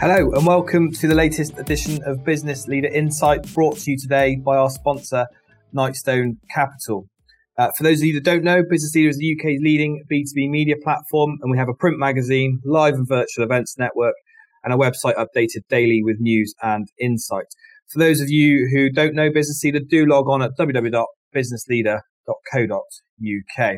Hello, and welcome to the latest edition of Business Leader Insight, brought to you today by our sponsor, Knightstone Capital. Uh, for those of you that don't know, Business Leader is the UK's leading B2B media platform, and we have a print magazine, live and virtual events network, and a website updated daily with news and insights. For those of you who don't know Business Leader, do log on at www.businessleader.co.uk.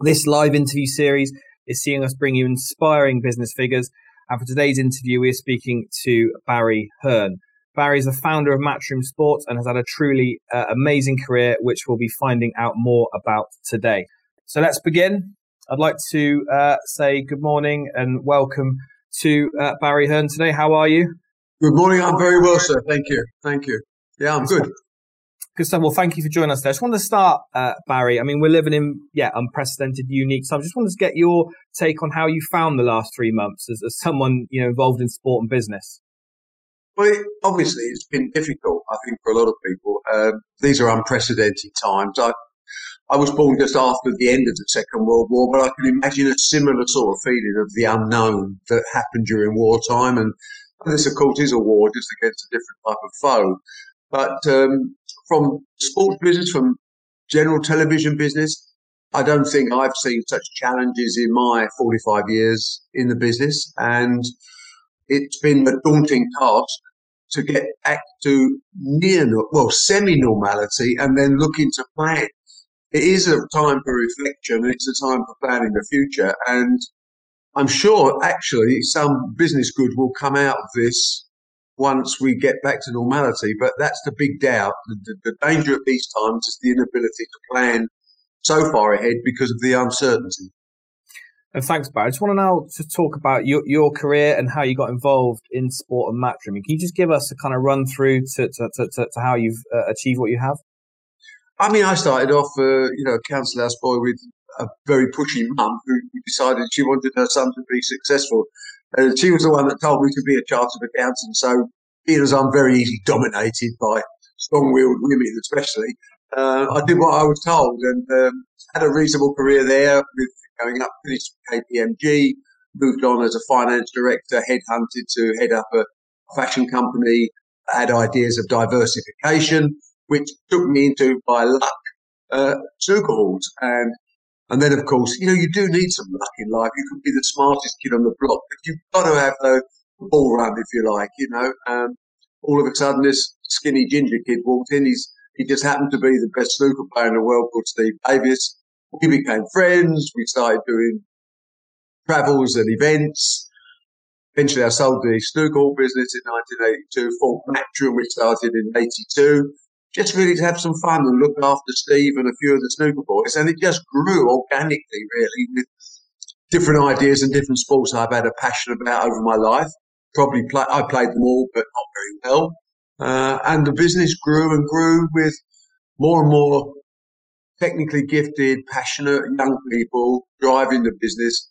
This live interview series is seeing us bring you inspiring business figures and for today's interview, we are speaking to Barry Hearn. Barry is the founder of Matchroom Sports and has had a truly uh, amazing career, which we'll be finding out more about today. So let's begin. I'd like to uh, say good morning and welcome to uh, Barry Hearn today. How are you? Good morning. I'm very well, sir. Thank you. Thank you. Yeah, I'm good. Good stuff. Well, thank you for joining us today. I just want to start, uh, Barry. I mean, we're living in, yeah, unprecedented, unique times. I just wanted to get your take on how you found the last three months as, as someone, you know, involved in sport and business. Well, it, obviously, it's been difficult, I think, for a lot of people. Um, these are unprecedented times. I, I was born just after the end of the Second World War, but I can imagine a similar sort of feeling of the unknown that happened during wartime. And this, of course, is a war just against a different type of foe. But um, from sports business, from general television business, I don't think I've seen such challenges in my 45 years in the business. And it's been a daunting task to get back to near, well, semi normality and then look into plan. It is a time for reflection. and It's a time for planning the future. And I'm sure actually some business good will come out of this once we get back to normality. But that's the big doubt. The, the, the danger of these times is the inability to plan so far ahead because of the uncertainty. And thanks, Barry. I just want to now to talk about your, your career and how you got involved in sport and Matchroom. Can you just give us a kind of run through to, to, to, to how you've uh, achieved what you have? I mean, I started off, uh, you know, a council house boy with a very pushy mum who decided she wanted her son to be successful. And she was the one that told me to be a chartered accountant. So, being as I'm very easily dominated by strong-willed women, especially, uh, I did what I was told and um, had a reasonable career there with going up, finished KPMG, moved on as a finance director, headhunted to head up a fashion company, had ideas of diversification, which took me into, by luck, uh, halls. And and then, of course, you know, you do need some luck in life. You could be the smartest kid on the block, but you've got to have the ball run, if you like, you know. Um, all of a sudden, this skinny ginger kid walked in. He's He just happened to be the best snooker player in the world called Steve Davis. We became friends. We started doing travels and events. Eventually, I sold the snooker business in 1982, Fort Matchroom, which started in 82 just really to have some fun and look after Steve and a few of the snooker boys. And it just grew organically, really, with different ideas and different sports I've had a passion about over my life. Probably play, I played them all, but not very well. Uh, and the business grew and grew with more and more technically gifted, passionate young people driving the business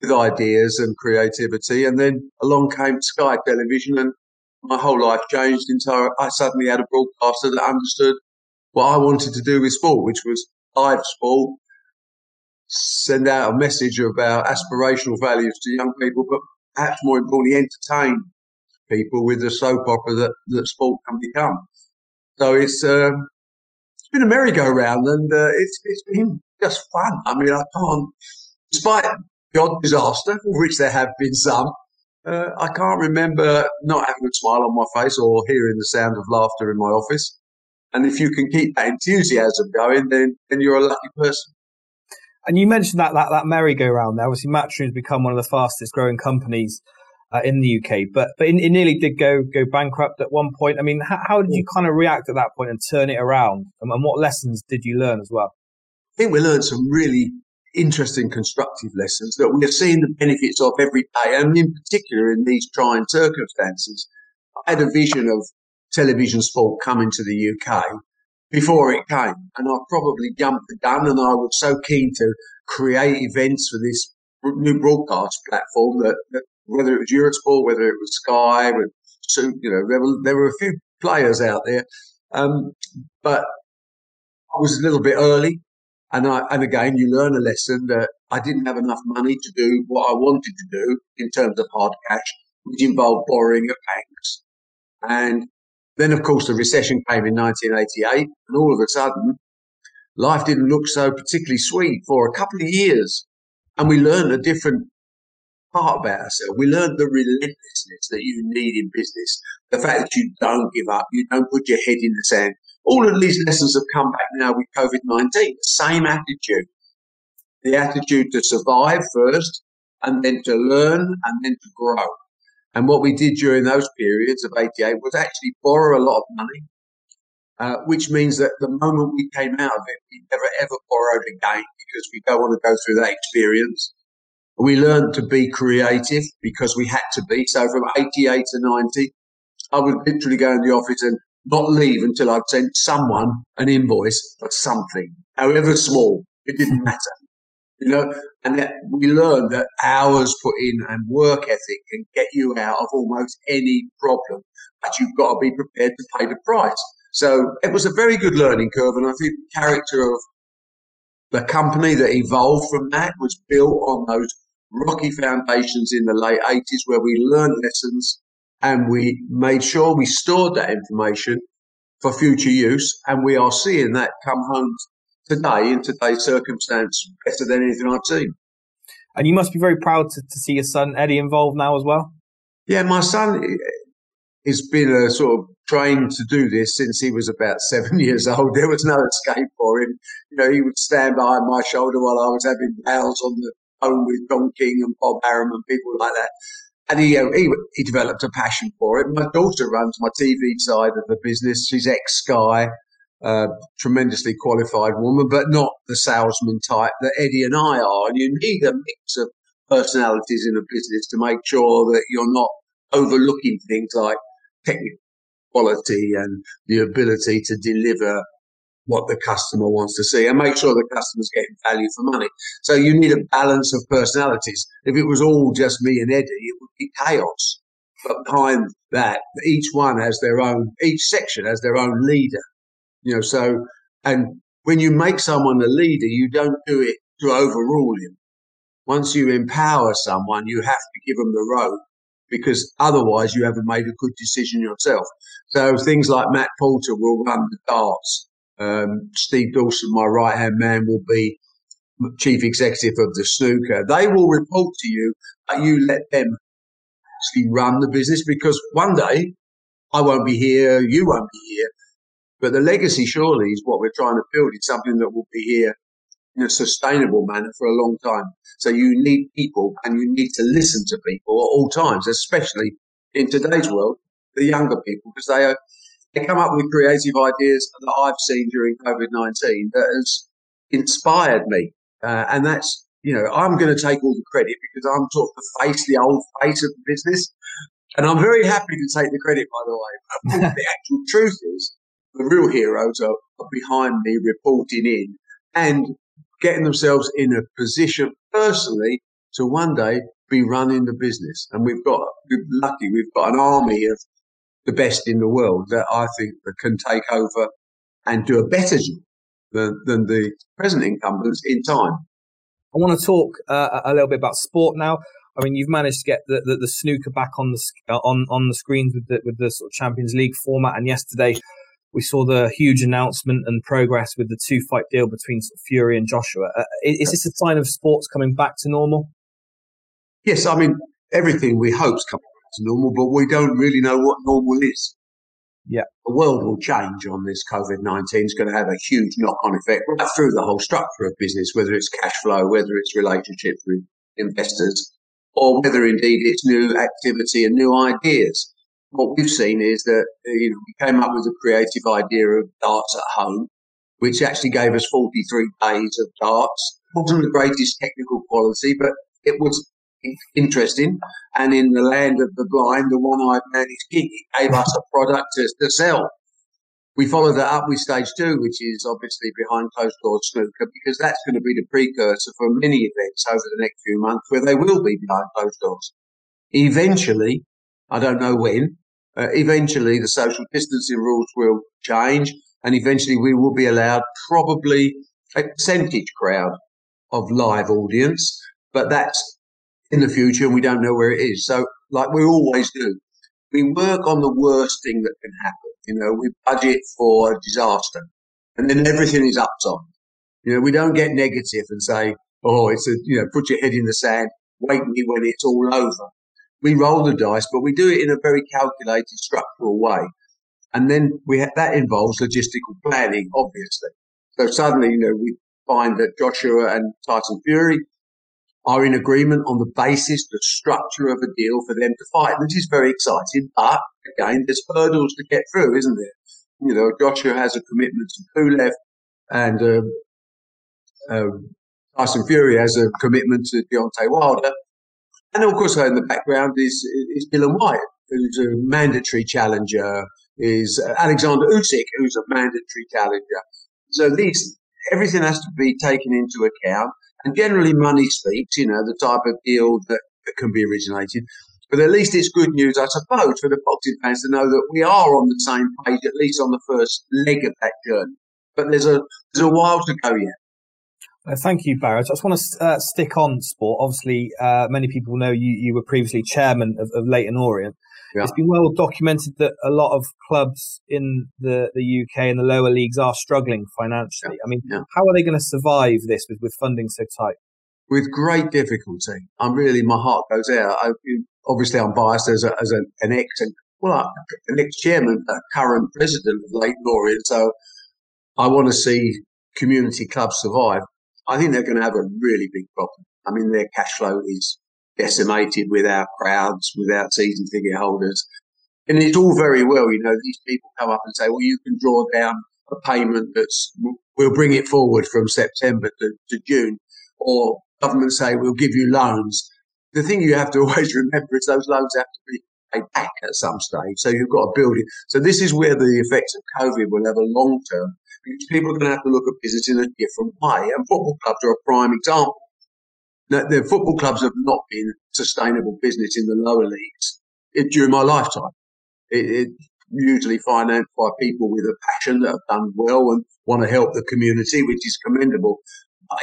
with ideas and creativity. And then along came Sky Television and my whole life changed until I suddenly had a broadcaster that understood what I wanted to do with sport, which was live sport, send out a message about aspirational values to young people, but perhaps more importantly, entertain people with the soap opera that, that sport can become. So it's uh, it's been a merry-go-round, and uh, it's it's been just fun. I mean, I can't, despite the odd disaster, which there have been some, uh, I can't remember not having a smile on my face or hearing the sound of laughter in my office. And if you can keep that enthusiasm going, then, then you're a lucky person. And you mentioned that that, that merry-go-round there. Obviously, Matchroom has become one of the fastest growing companies uh, in the UK, but but it, it, nearly did go go bankrupt at one point. I mean, how, how did you kind of react at that point and turn it around? And, and what lessons did you learn as well? I think we learned some really interesting constructive lessons that we are seeing the benefits of every day, and in particular in these trying circumstances. I had a vision of television sport coming to the UK before it came, and I probably jumped the gun, and I was so keen to create events for this new broadcast platform that, that whether it was Eurosport, whether it was Sky, with, so you know there were there were a few players out there, um, but I was a little bit early. And I, and again, you learn a lesson that I didn't have enough money to do what I wanted to do in terms of hard cash. which involved borrowing at banks. And then, of course, the recession came in 1988, and all of a sudden, life didn't look so particularly sweet for a couple of years. And we learned a different part about ourselves. We learned the relentlessness that you need in business, the fact that you don't give up, you don't put your head in the sand. All of these lessons have come back now with COVID 19. The same attitude. The attitude to survive first, and then to learn, and then to grow. And what we did during those periods of 88 was actually borrow a lot of money, uh, which means that the moment we came out of it, we never ever borrowed again because we don't want to go through that experience. We learned to be creative because we had to be. So from 88 to 90, I would literally go in the office and not leave until I'd sent someone an invoice for something, however small. It didn't hmm. matter. You know, and that we learned that hours put in and work ethic can get you out of almost any problem, but you've got to be prepared to pay the price. So it was a very good learning curve, and I think the character of the company that evolved from that was built on those rocky foundations in the late 80s where we learned lessons and we made sure we stored that information for future use. And we are seeing that come home today in today's circumstance better than anything I've seen. And you must be very proud to, to see your son Eddie involved now as well. Yeah, my son has been a sort of trained to do this since he was about seven years old. There was no escape for him. You know, he would stand behind my shoulder while I was having bails on the phone with Don King and Bob Arum and people like that. And he, he, he developed a passion for it. My daughter runs my TV side of the business. She's ex Sky, uh, tremendously qualified woman, but not the salesman type that Eddie and I are. And you need a mix of personalities in a business to make sure that you're not overlooking things like technical quality and the ability to deliver what the customer wants to see and make sure the customer's getting value for money. So you need a balance of personalities. If it was all just me and Eddie, it would be chaos. But behind that, each one has their own, each section has their own leader. You know, so, and when you make someone a leader, you don't do it to overrule him. Once you empower someone, you have to give them the rope because otherwise you haven't made a good decision yourself. So things like Matt Porter will run the darts um, Steve Dawson, my right hand man, will be chief executive of the snooker. They will report to you, but you let them actually run the business because one day I won't be here, you won't be here. But the legacy surely is what we're trying to build. It's something that will be here in a sustainable manner for a long time. So you need people and you need to listen to people at all times, especially in today's world, the younger people, because they are they come up with creative ideas that I've seen during COVID 19 that has inspired me. Uh, and that's, you know, I'm going to take all the credit because I'm sort of the face, the old face of the business. And I'm very happy to take the credit, by the way. But the actual truth is, the real heroes are, are behind me reporting in and getting themselves in a position personally to one day be running the business. And we've got, we're lucky, we've got an army of the best in the world that I think that can take over and do a better job than, than the present incumbents in time. I want to talk uh, a little bit about sport now. I mean, you've managed to get the, the, the snooker back on the uh, on on the screens with the with the sort of Champions League format, and yesterday we saw the huge announcement and progress with the two fight deal between Fury and Joshua. Uh, is, this a sign of sports coming back to normal? Yes, I mean everything we hope's is coming to normal, but we don't really know what normal is. Yeah. The world will change on this COVID 19. It's going to have a huge knock on effect right through the whole structure of business, whether it's cash flow, whether it's relationships with investors, or whether indeed it's new activity and new ideas. What we've seen is that uh, you know, we came up with a creative idea of darts at home, which actually gave us 43 days of darts. It wasn't the greatest technical quality, but it was interesting. And in the land of the blind, the one-eyed man is king. It gave us a product to, to sell. We followed that up with stage two, which is obviously behind closed doors snooker, because that's going to be the precursor for many events over the next few months where they will be behind closed doors. Eventually, I don't know when, uh, eventually the social distancing rules will change and eventually we will be allowed probably a percentage crowd of live audience, but that's in the future and we don't know where it is. So like we always do. We work on the worst thing that can happen. You know, we budget for a disaster and then everything is upside. You know, we don't get negative and say, oh, it's a, you know, put your head in the sand, wake me when it's all over. We roll the dice, but we do it in a very calculated, structural way. And then we ha- that involves logistical planning, obviously. So suddenly, you know, we find that Joshua and Tyson Fury are in agreement on the basis, the structure of a deal for them to fight. This is very exciting, but again, there's hurdles to get through, isn't there? You know, Joshua has a commitment to Pulev, and um, um, Tyson Fury has a commitment to Deontay Wilder. And of course, in the background is, is Dillian Whyte, who's a mandatory challenger, is Alexander Usyk, who's a mandatory challenger. So these, everything has to be taken into account. And generally, money speaks, you know, the type of deal that, can be originated. But at least it's good news, I suppose, for the boxing fans to know that we are on the same page, at least on the first leg of that journey. But there's a there's a while to go yet. Uh, thank you, Barry. I just want to uh, stick on sport. Obviously, uh, many people know you, you were previously chairman of, of Leyton Orient. Yeah. It's been well documented that a lot of clubs in the, the UK and the lower leagues are struggling financially. Yeah. I mean, yeah. how are they going to survive this with, with funding so tight? With great difficulty. I'm really, my heart goes out. I, obviously, I'm biased as, a, as an, an ex, well, an ex chairman, a current president of Leyton Orient. So I want to see community clubs survive. I think they're going to have a really big problem. I mean, their cash flow is decimated without crowds, without season ticket holders. And it's all very well, you know, these people come up and say, well, you can draw down a payment that's, we'll bring it forward from September to, to June. Or government say, we'll give you loans. The thing you have to always remember is those loans have to be paid back at some stage. So you've got to build it. So this is where the effects of COVID will have a long term because people are going to have to look at business in a different way. And football clubs are a prime example the football clubs have not been sustainable business in the lower leagues it, during my lifetime. It, it, usually financed by people with a passion that have done well and want to help the community, which is commendable.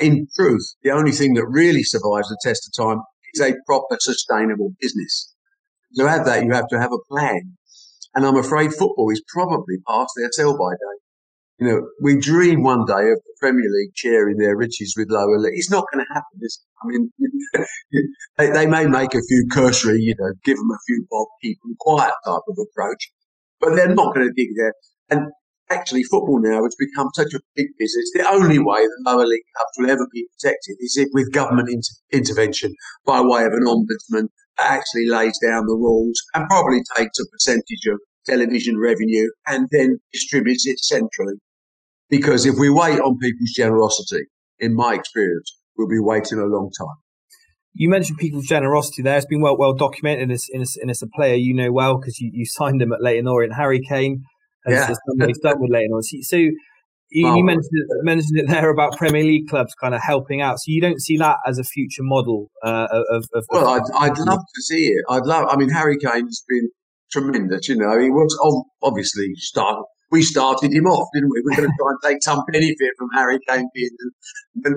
In truth, the only thing that really survives the test of time is a proper sustainable business. To have that, you have to have a plan. And I'm afraid football is probably past their sell by date. You know, we dream one day of the Premier League sharing their riches with lower league. It's not going to happen. It's, I mean, they, they, may make a few cursory, you know, give them a few bob, keep them quiet type of approach, but they're not going to dig there. And actually, football now has become such a big business. The only way that lower league clubs will ever be protected is if with government inter- intervention by way of an ombudsman that actually lays down the rules and probably takes a percentage of television revenue and then distributes it centrally. Because if we wait on people's generosity, in my experience, we'll be waiting a long time. You mentioned people's generosity there. It's been well well documented. It's, it's, it's a player you know well because you, you signed him at Leyton Orient. Harry Kane has, yeah. done he's done with Leyton Orient. So you, you mentioned, it, mentioned it there about Premier League clubs kind of helping out. So you don't see that as a future model uh, of, of, Well, I'd, I'd love to see it. I'd love. I mean, Harry Kane's been tremendous. You know, he was obviously started. We started him off, didn't we? We're going to try and take some benefit from Harry Kane being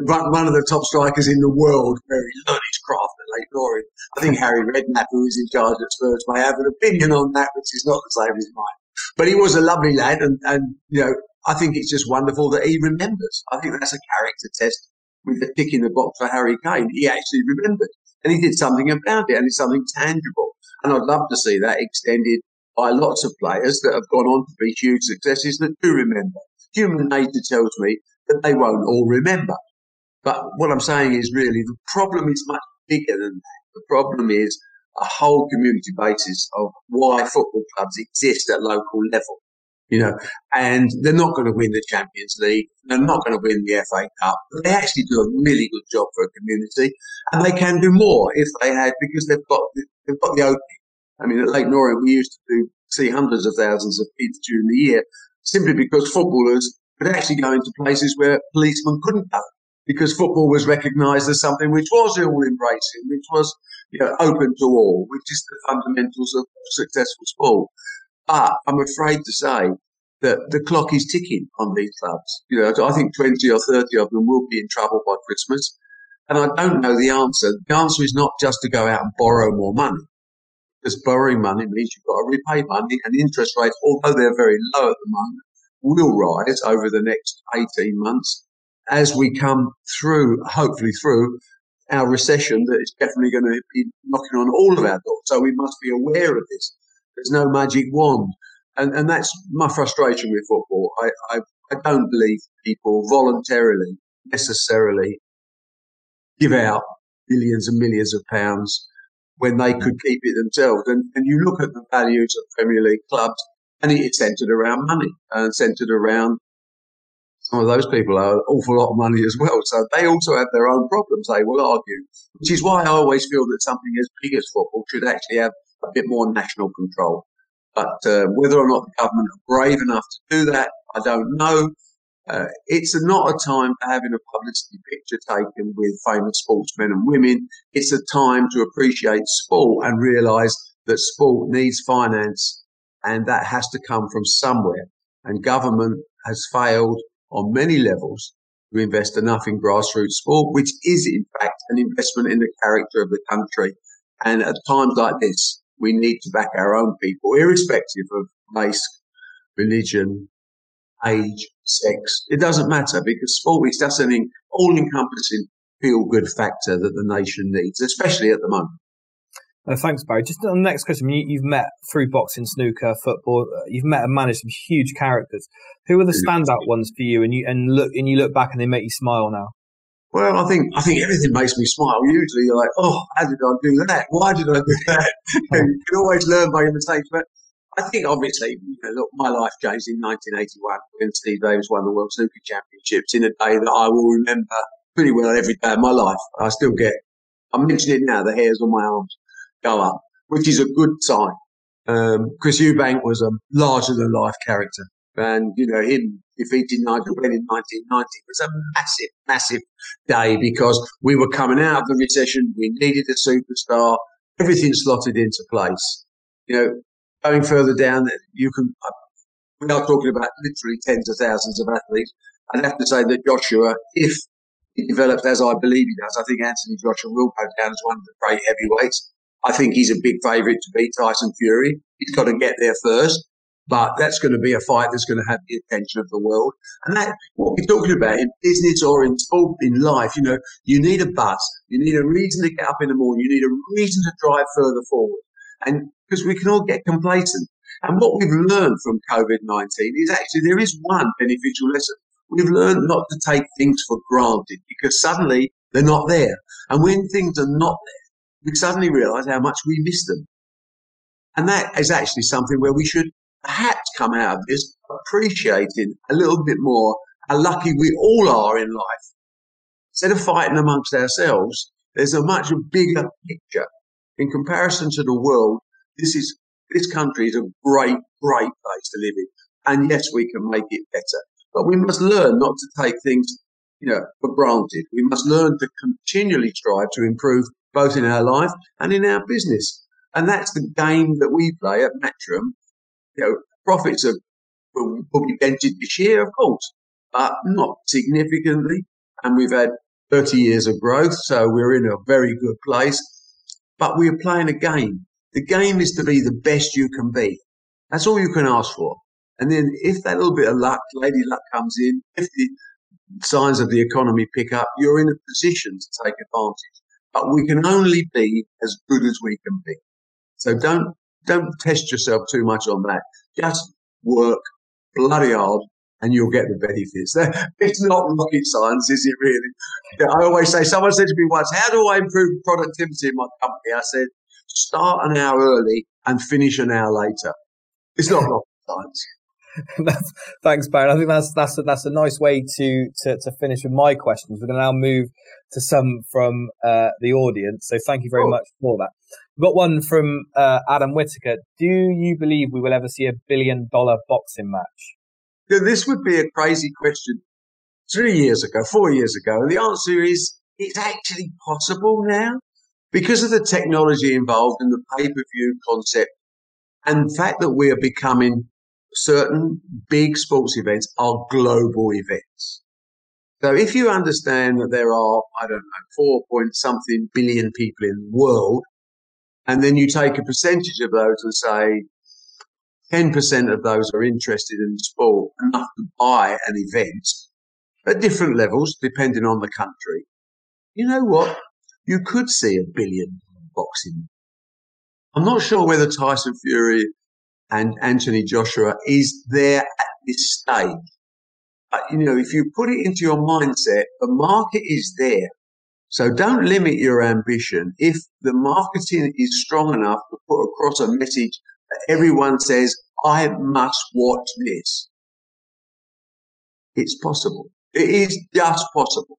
one of the top strikers in the world, where he learned his craft at Leyton Orient. I think Harry Redknapp, who is in charge at Spurs, may have an opinion on that, which is not the same as mine. But he was a lovely lad, and, and you know, I think it's just wonderful that he remembers. I think that's a character test with the tick in the box for Harry Kane. He actually remembered, and he did something about it, and it's something tangible. And I'd love to see that extended by lots of players that have gone on to be huge successes that do remember. Human nature tells me that they won't all remember. But what I'm saying is really the problem is much bigger than that. The problem is a whole community basis of why football clubs exist at local level. You know, and they're not going to win the Champions League. They're not going to win the FA Cup. But they actually do a really good job for a community, and they can do more if they had because they've got they've got the opening. I mean, at Leyton Orient, we used to do, see hundreds of thousands of kids during the year simply because footballers could actually go into places where policemen couldn't go because football was recognised as something which was all embracing, which was you know, open to all, which is the fundamentals of successful sport. But I'm afraid to say that the clock is ticking on these clubs. You know, I think 20 or 30 of them will be in trouble by Christmas. And I don't know the answer. The answer is not just to go out and borrow more money Because borrowing money means you've got to repay money, and interest rates, although they're very low at the moment, will rise over the next 18 months as we come through, hopefully through our recession that is definitely going to be knocking on all of our doors. So we must be aware of this. There's no magic wand. And, and that's my frustration with football. I, I, I don't believe people voluntarily, necessarily give out billions and millions of pounds when they could keep it themselves. And, and you look at the values of Premier League clubs, and it's centred around money and centred around some of those people are an awful lot of money as well. So they also have their own problems, they will argue, which is why I always feel that something as big as football should actually have a bit more national control. But uh, whether or not the government are brave enough to do that, I don't know. Uh, it's not a time for having a publicity picture taken with famous sportsmen and women. It's a time to appreciate sport and realise that sport needs finance and that has to come from somewhere. And government has failed on many levels to invest enough in grassroots sport, which is in fact an investment in the character of the country. And at times like this, we need to back our own people, irrespective of race, religion, age, sex. It doesn't matter because sport is just an all encompassing feel good factor that the nation needs, especially at the moment. Uh, thanks, Barry. Just on the next question, you, have met through boxing, snooker, football. Uh, you've met and managed some huge characters. Who are the standout ones for you? And you and look and you look back and they make you smile now. Well, I think I think everything makes me smile. Usually, you're like, "Oh, how did I do that? Why did I do that?" you can always learn by mistakes. But I think, obviously, you know, look, my life changed in 1981 when Steve Davis won the World Snooker Championships in a day that I will remember pretty well every day of my life. I still get. I mention it now. The hairs on my arms go up, which is a good sign. Um, Chris Eubank was a larger than life character. And, you know, him defeating Nigel Benn in 1990 was a massive, massive day because we were coming out of the recession. We needed a superstar. Everything slotted into place. You know, going further down, you can, uh, we are talking about literally tens of thousands of athletes. I'd have to say that Joshua, if he develops as I believe he does, I think Anthony Joshua will go down as one of the great heavyweights. I think he's a big favourite to beat Tyson Fury. He's got to get there first, but that's going to be a fight that's going to have the attention of the world. And that, what we're talking about in business or in in life, you know, you need a buzz. You need a reason to get up in the morning. You need a reason to drive further forward. And because we can all get complacent. And what we've learned from COVID 19 is actually there is one beneficial lesson. We've learned not to take things for granted because suddenly they're not there. And when things are not there, we suddenly realise how much we miss them. And that is actually something where we should perhaps come out of this appreciating a little bit more how lucky we all are in life. Instead of fighting amongst ourselves, there's a much bigger picture. In comparison to the world, this is this country is a great, great place to live in. And yes, we can make it better. But we must learn not to take things, you know, for granted. We must learn to continually strive to improve both in our life and in our business. And that's the game that we play at Matchroom. You know, profits are, will, will be dented this year, of course, but not significantly. And we've had 30 years of growth, so we're in a very good place. But we're playing a game. The game is to be the best you can be. That's all you can ask for. And then if that little bit of luck, lady luck comes in, if the signs of the economy pick up, you're in a position to take advantage but we can only be as good as we can be. So don't don't test yourself too much on that. Just work bloody hard and you'll get the benefits. It's not rocket science, is it really? I always say, someone said to me once, how do I improve productivity in my company? I said, start an hour early and finish an hour later. It's not rocket science. Thanks, Baron. I think that's that's a, that's a nice way to, to to finish with my questions. We're going to now move to some from uh, the audience. So thank you very oh. much for that. We've got one from uh, Adam Whitaker. Do you believe we will ever see a billion dollar boxing match? This would be a crazy question. Three years ago, four years ago, and the answer is it's actually possible now because of the technology involved in the pay per view concept and the fact that we are becoming certain big sports events are global events. So if you understand that there are, I don't know, four point something billion people in the world, And then you take a percentage of those and say 10% of those are interested in sport enough to buy an event at different levels, depending on the country. You know what? You could see a billion boxing. I'm not sure whether Tyson Fury and Anthony Joshua is there at this stage. But, you know, if you put it into your mindset, the market is there. So don't limit your ambition. If the marketing is strong enough to put across a message everyone says, I must watch this, it's possible. It is just possible.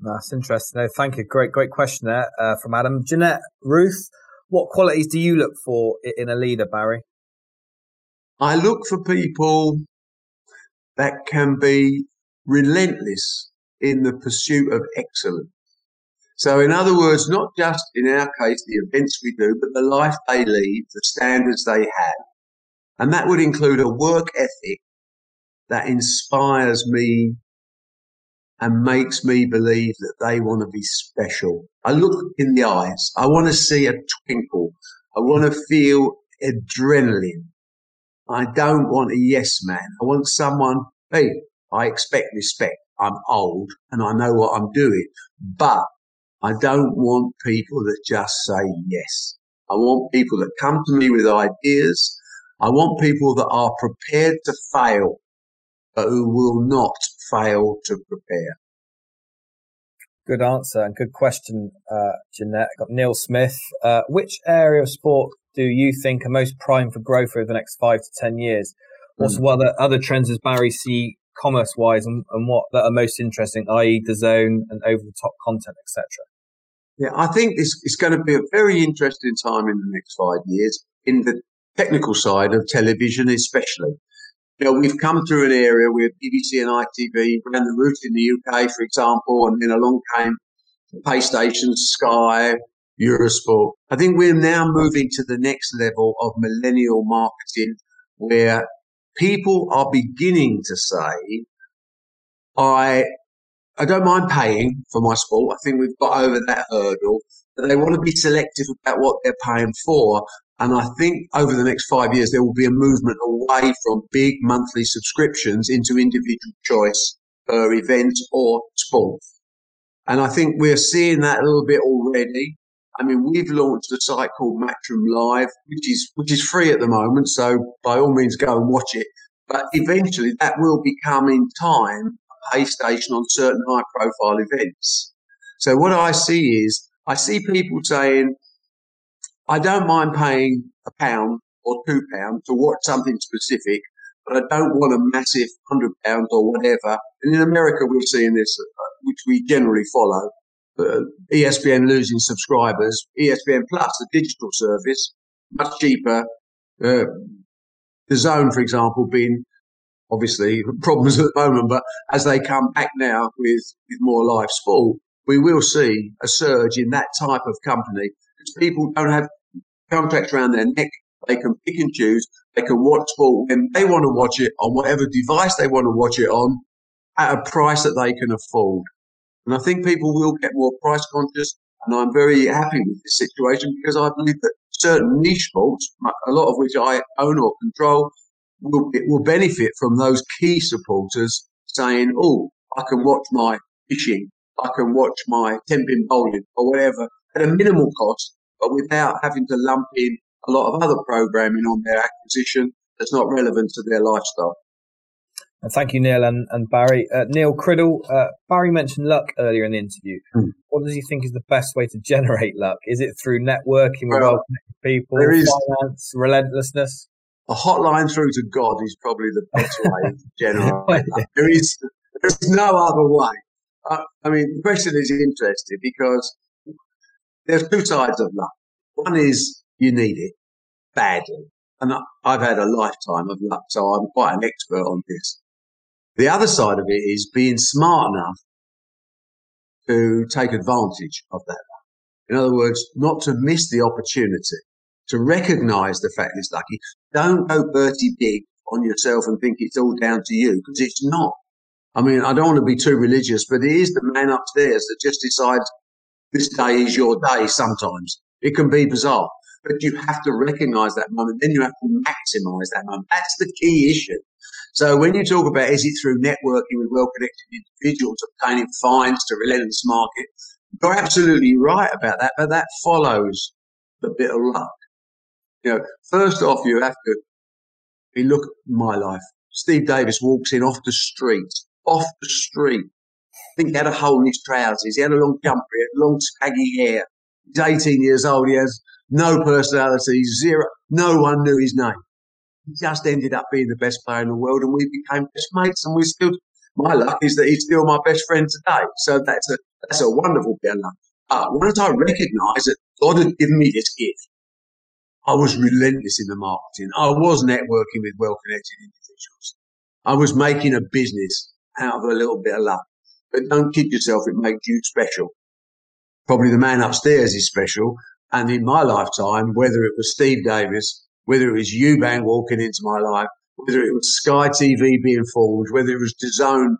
That's interesting. No, thank you. Great, great question there uh, from Adam. Jeanette, Ruth, what qualities do you look for in a leader, Barry? I look for people that can be relentless in the pursuit of excellence. So, in other words, not just in our case, the events we do, but the life they lead, the standards they have. And that would include a work ethic that inspires me and makes me believe that they want to be special. I look in the eyes. I want to see a twinkle. I want to feel adrenaline. I don't want a yes man. I want someone, hey, I expect respect. I'm old and I know what I'm doing, but I don't want people that just say yes. I want people that come to me with ideas. I want people that are prepared to fail, but who will not fail to prepare. Good answer and good question, uh, Jeanette. Got Neil Smith. Uh, which area of sport do you think are most prime for growth over the next five to ten years? Also, mm. what other, other trends does Barry see commerce wise and, and what that are most interesting, i.e., DAZN and over the top content, etc. Yeah, I think it's, it's going to be a very interesting time in the next five years in the technical side of television, especially. You know, we've come through an area where BBC and ITV ran the route in the UK, for example, and then along came PlayStation, Sky, Eurosport. I think we're now moving to the next level of millennial marketing where people are beginning to say, I I don't mind paying for my sport. I think we've got over that hurdle. But they want to be selective about what they're paying for. And I think over the next five years, there will be a movement away from big monthly subscriptions into individual choice per event or sport. And I think we're seeing that a little bit already. I mean, we've launched a site called Matchroom Live, which is which is free at the moment. So by all means, go and watch it. But eventually, that will become in time pay station on certain high profile events. So what I see is I see people saying, I don't mind paying a pound or two pounds to watch something specific, but I don't want a massive hundred pounds or whatever. And in America, we're seeing this, uh, which we generally follow. Uh, ESPN losing subscribers, ESPN Plus, the digital service, much cheaper. Uh, Zone, for example, being obviously problems at the moment, but as they come back now with, with more live sport, we will see a surge in that type of company. Because people don't have contracts around their neck. They can pick and choose. They can watch sport when they want to watch it on whatever device they want to watch it on at a price that they can afford. And I think people will get more price conscious. And I'm very happy with this situation because I believe that certain niche sports, a lot of which I own or control, will, will benefit from those key supporters saying, oh, I can watch my fishing, I can watch my 10 pin bowling or whatever at a minimal cost but without having to lump in a lot of other programming on their acquisition that's not relevant to their lifestyle. And thank you, Neil and, and Barry. Uh, Neil Criddle, uh, Barry mentioned luck earlier in the interview. Mm. What does he think is the best way to generate luck? Is it through networking with well, people, is, finance, relentlessness? A hotline through to God is probably the best way luck. There is, there's no other way. Uh, I mean, the question is interesting because there's two sides of luck. One is you need it badly. And I've had a lifetime of luck, so I'm quite an expert on this. The other side of it is being smart enough to take advantage of that. In other words, not to miss the opportunity, to recognize the fact it's lucky. Don't go Bertie big on yourself and think it's all down to you because it's not. I mean, I don't want to be too religious, but it is the man upstairs that just decides this day is your day sometimes. It can be bizarre, but you have to recognize that moment. Then you have to maximize that moment. That's the key issue. So when you talk about is it through networking with well-connected individuals obtaining fines to relentless market, you're absolutely right about that, but that follows the bit of luck. You know, first off, you have to look at my life. Steve Davis walks in off the street, off the street. I think he had a hole in his trousers. He had a long jumper, he had long scaggy hair. He's 18 years old. He has no personality, zero. No one knew his name. He just ended up being the best player in the world, and we became best mates. And we still, my luck is that he's still my best friend today. So that's a that's a wonderful bit of luck. Uh, once I recognised that God had given me this gift, I was relentless in the marketing. I was networking with well-connected individuals. I was making a business out of a little bit of luck. But don't kid yourself; it makes you special. Probably the man upstairs is special, and in my lifetime, whether it was Steve Davis, whether it was Eubank walking into my life, whether it was Sky TV being formed, whether it was DAZN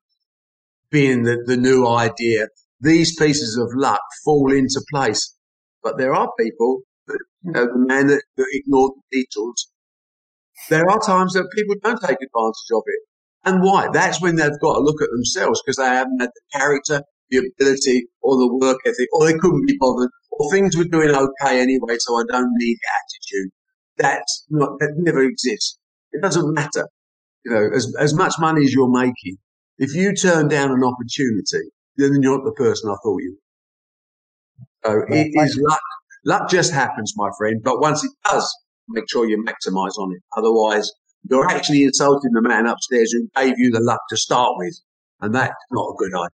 being the, the new idea, these pieces of luck fall into place. But there are people, you know, the man that, ignored the Beatles, there are times that people don't take advantage of it. And why? That's when they've got to look at themselves because they haven't had the character, the ability, or the work ethic, or they couldn't be bothered, or things were doing okay anyway, so I don't need attitude. That's not, that never exists. It doesn't matter. You know, as, as much money as you're making, if you turn down an opportunity, then you're not the person I thought you were. So it is luck. Luck just happens, my friend. But once it does, make sure you maximise on it. Otherwise, you're actually insulting the man upstairs who gave you the luck to start with. And that's not a good idea.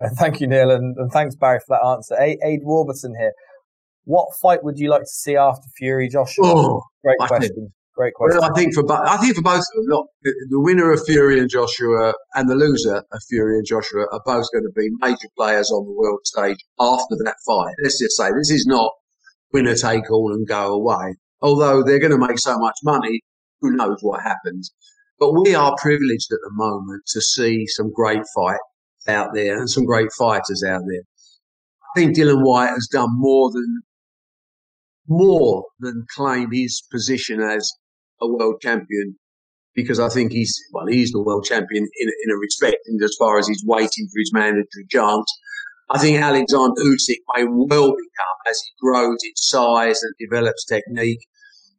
Uh, thank you, Neil, and, and thanks, Barry, for that answer. A- Aid Warburton here. What fight would you like to see after Fury Joshua? Oh, Great I question. Great question. Well, I think for I think for both of them, the, the winner of Fury and Joshua and the loser of Fury and Joshua are both going to be major players on the world stage after that fight. Let's just say this is not winner take all and go away. Although they're going to make so much money, who knows what happens. But we are privileged at the moment to see some great fight out there and some great fighters out there. I think Dillian Whyte has done more than more than claim his position as a world champion because I think he's well, he's the world champion in, in a respect, and as far as he's waiting for his mandatory chance. I think Alexander Usyk may well become, as he grows in size and develops technique,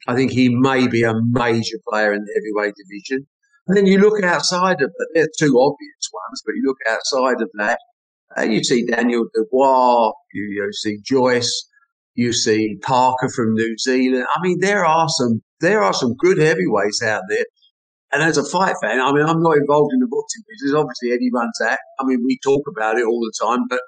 I think he may be a major player in the heavyweight division. And then you look outside of that, there are two obvious ones, but you look outside of that, uh, you see Daniel Dubois, you, you see Joyce, you see Parker from New Zealand. I mean, there are some there are some good heavyweights out there. And as a fight fan, I mean, I'm not involved in the boxing business. Obviously, Eddie runs that. I mean, we talk about it all the time. But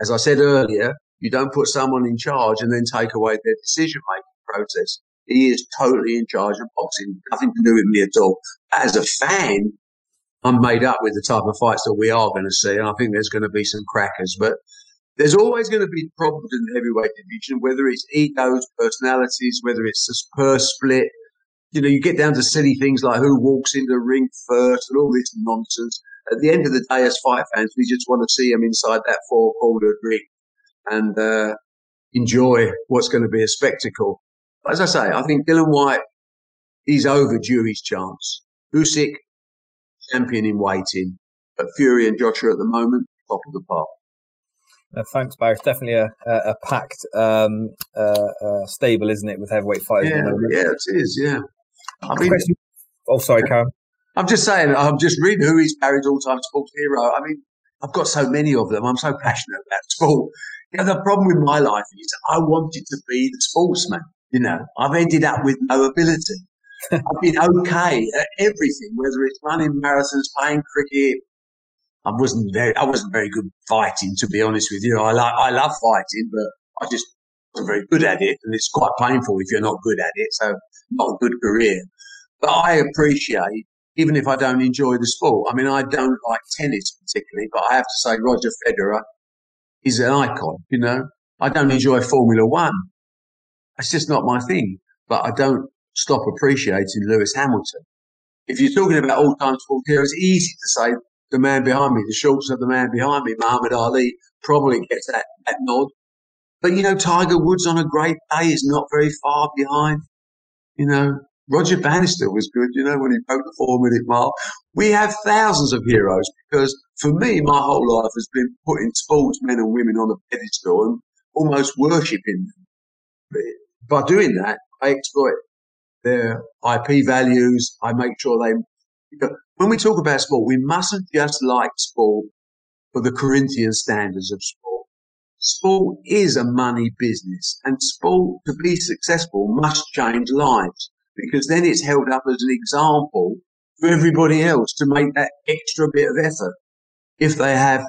as I said earlier, you don't put someone in charge and then take away their decision making process. He is totally in charge of boxing, nothing to do with me at all. As a fan, I'm made up with the type of fights that we are going to see. And I think there's going to be some crackers. But there's always going to be problems in the heavyweight division, whether it's egos, personalities, whether it's a purse split. You know, you get down to silly things like who walks in the ring first and all this nonsense. At the end of the day, as fight fans, we just want to see them inside that four cornered ring and uh, enjoy what's going to be a spectacle. As I say, I think Dillian Whyte, is overdue his chance. Usyk, champion in waiting, but Fury and Joshua at the moment, top of the park. Uh, thanks, Barry. It's definitely a, a, a packed um, uh, uh, stable, isn't it, with heavyweight fighters? Yeah, at the moment. yeah, it is. Yeah. I mean, oh, sorry, Karen. I'm just saying. I'm just reading who is Barry's all-time sports hero. I mean, I've got so many of them. I'm so passionate about sport. You know, the problem with my life is I wanted to be the sportsman. You know, I've ended up with no ability. I've been okay at everything, whether it's running marathons, playing cricket. I wasn't very, I wasn't very good fighting, to be honest with you. I like, I love fighting, but I just wasn't very good at it, and it's quite painful if you're not good at it. So, not a good career. But I appreciate, even if I don't enjoy the sport. I mean, I don't like tennis particularly, but I have to say Roger Federer is an icon. You know, I don't enjoy Formula One. It's just not my thing. But I don't stop appreciating Lewis Hamilton. If you're talking about all-time sport heroes, it's easy to say the man behind me, the shorts of the man behind me, Muhammad Ali, probably gets that, that nod. But you know, Tiger Woods on a great day is not very far behind. You know, Roger Bannister was good, you know, when he broke the four minute mile. We have thousands of heroes because for me, my whole life has been putting sportsmen and women on a pedestal and almost worshipping them. But by doing that, I exploit their IP values. I make sure they, when we talk about sport, we mustn't just like sport for the Corinthian standards of sport. Sport is a money business and sport to be successful must change lives because then it's held up as an example for everybody else to make that extra bit of effort. If they have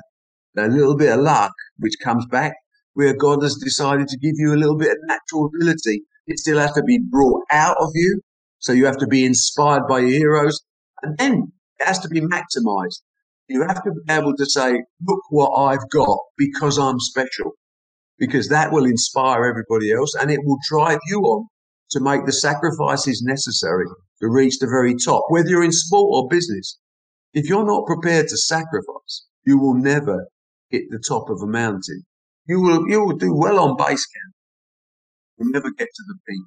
a little bit of luck, which comes back where God has decided to give you a little bit of natural ability, it still has to be brought out of you. So you have to be inspired by your heroes and then it has to be maximized. You have to be able to say, look what I've got because I'm special, because that will inspire everybody else and it will drive you on to make the sacrifices necessary to reach the very top, whether you're in sport or business. If you're not prepared to sacrifice, you will never hit the top of a mountain. You will, you will do well on base camp. You'll never get to the peak.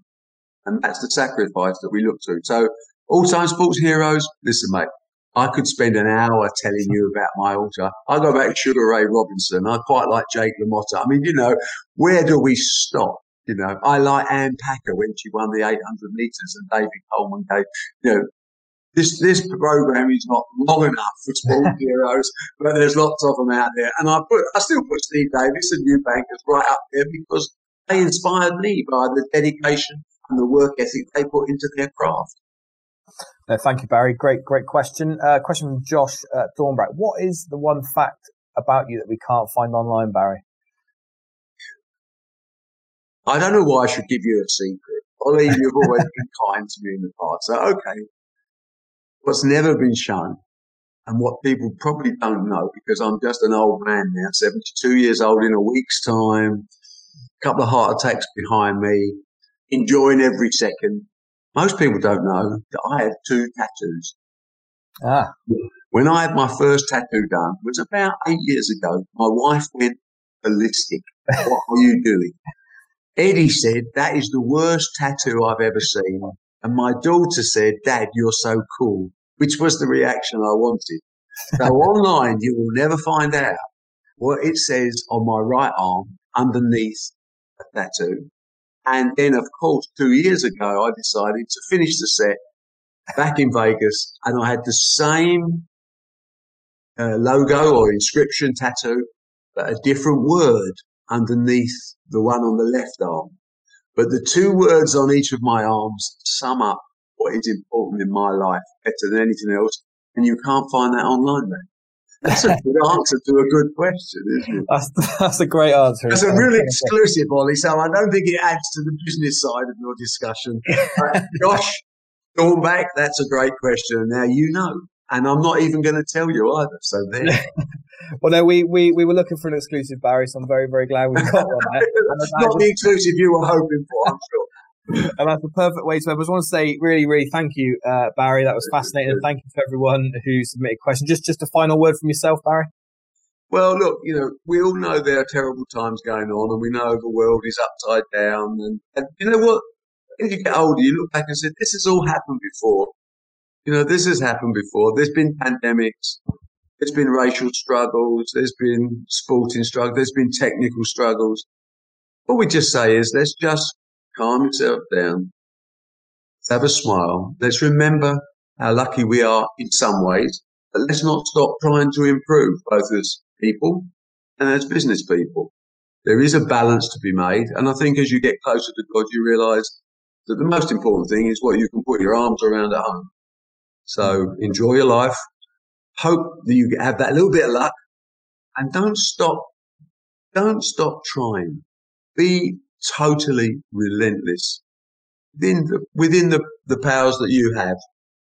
And that's the sacrifice that we look to. So all time sports heroes, listen, mate, I could spend an hour telling you about my altar. I go back to Sugar Ray Robinson. I quite like Jake LaMotta. I mean, you know, where do we stop? You know, I like Ann Packer when she won the 800 meters and David Coleman gave, you know, this, this program is not long enough for sport heroes, but there's lots of them out there. And I put, I still put Steve Davis and Eubanks right up there because they inspired me by the dedication and the work ethic they put into their craft. No, thank you, Barry. Great, great question. Uh, question from Josh uh, Thornbrack. What is the one fact about you that we can't find online, Barry? I don't know why I should give you a secret. Ollie, you've always been kind to me in the past. So, okay. What's never been shown and what people probably don't know because I'm just an old man now, 72 years old in a week's time, a couple of heart attacks behind me, enjoying every second. Most people don't know that I have two tattoos. Ah. When I had my first tattoo done, it was about eight years ago. My wife went ballistic. What are you doing? Eddie said, That is the worst tattoo I've ever seen. And my daughter said, Dad, you're so cool, which was the reaction I wanted. So online, you will never find out what it says on my right arm underneath a tattoo. And then, of course, two years ago, I decided to finish the set back in Vegas and I had the same uh, logo or inscription tattoo, but a different word underneath the one on the left arm. But the two words on each of my arms sum up what is important in my life better than anything else. And you can't find that online, man. That's a good answer to a good question, isn't it? That's, that's a great answer. That's a really exclusive, Ollie. So I don't think it adds to the business side of your discussion. uh, Josh, back, that's a great question. Now you know. And I'm not even going to tell you either. So there. well, no, we, we, we were looking for an exclusive, Barry, so I'm very, very glad we got one. Not the exclusive you were hoping for, I'm sure. And that's the perfect way to. end. I just want to say, really, really, thank you, uh, Barry. That was fascinating. And thank you to everyone who submitted questions. Just, just a final word from yourself, Barry. Well, look, you know, we all know there are terrible times going on, and we know the world is upside down. And, and you know what? As you get older, you look back and say, "This has all happened before." You know, this has happened before. There's been pandemics. There's been racial struggles. There's been sporting struggles. There's been technical struggles. What we just say is, let's just calm yourself down. Let's have a smile. Let's remember how lucky we are in some ways, but let's not stop trying to improve both as people and as business people. There is a balance to be made. And I think as you get closer to God, you realize that the most important thing is what you can put your arms around at home. So enjoy your life. Hope that you have that little bit of luck and don't stop. Don't stop trying. Be totally relentless within the, within the, the powers that you have.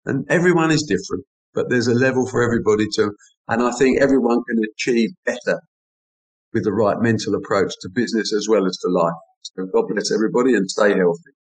And everyone is different, but there's a level for everybody to, and I think everyone can achieve better with the right mental approach to business as well as to life. So God bless everybody and stay healthy.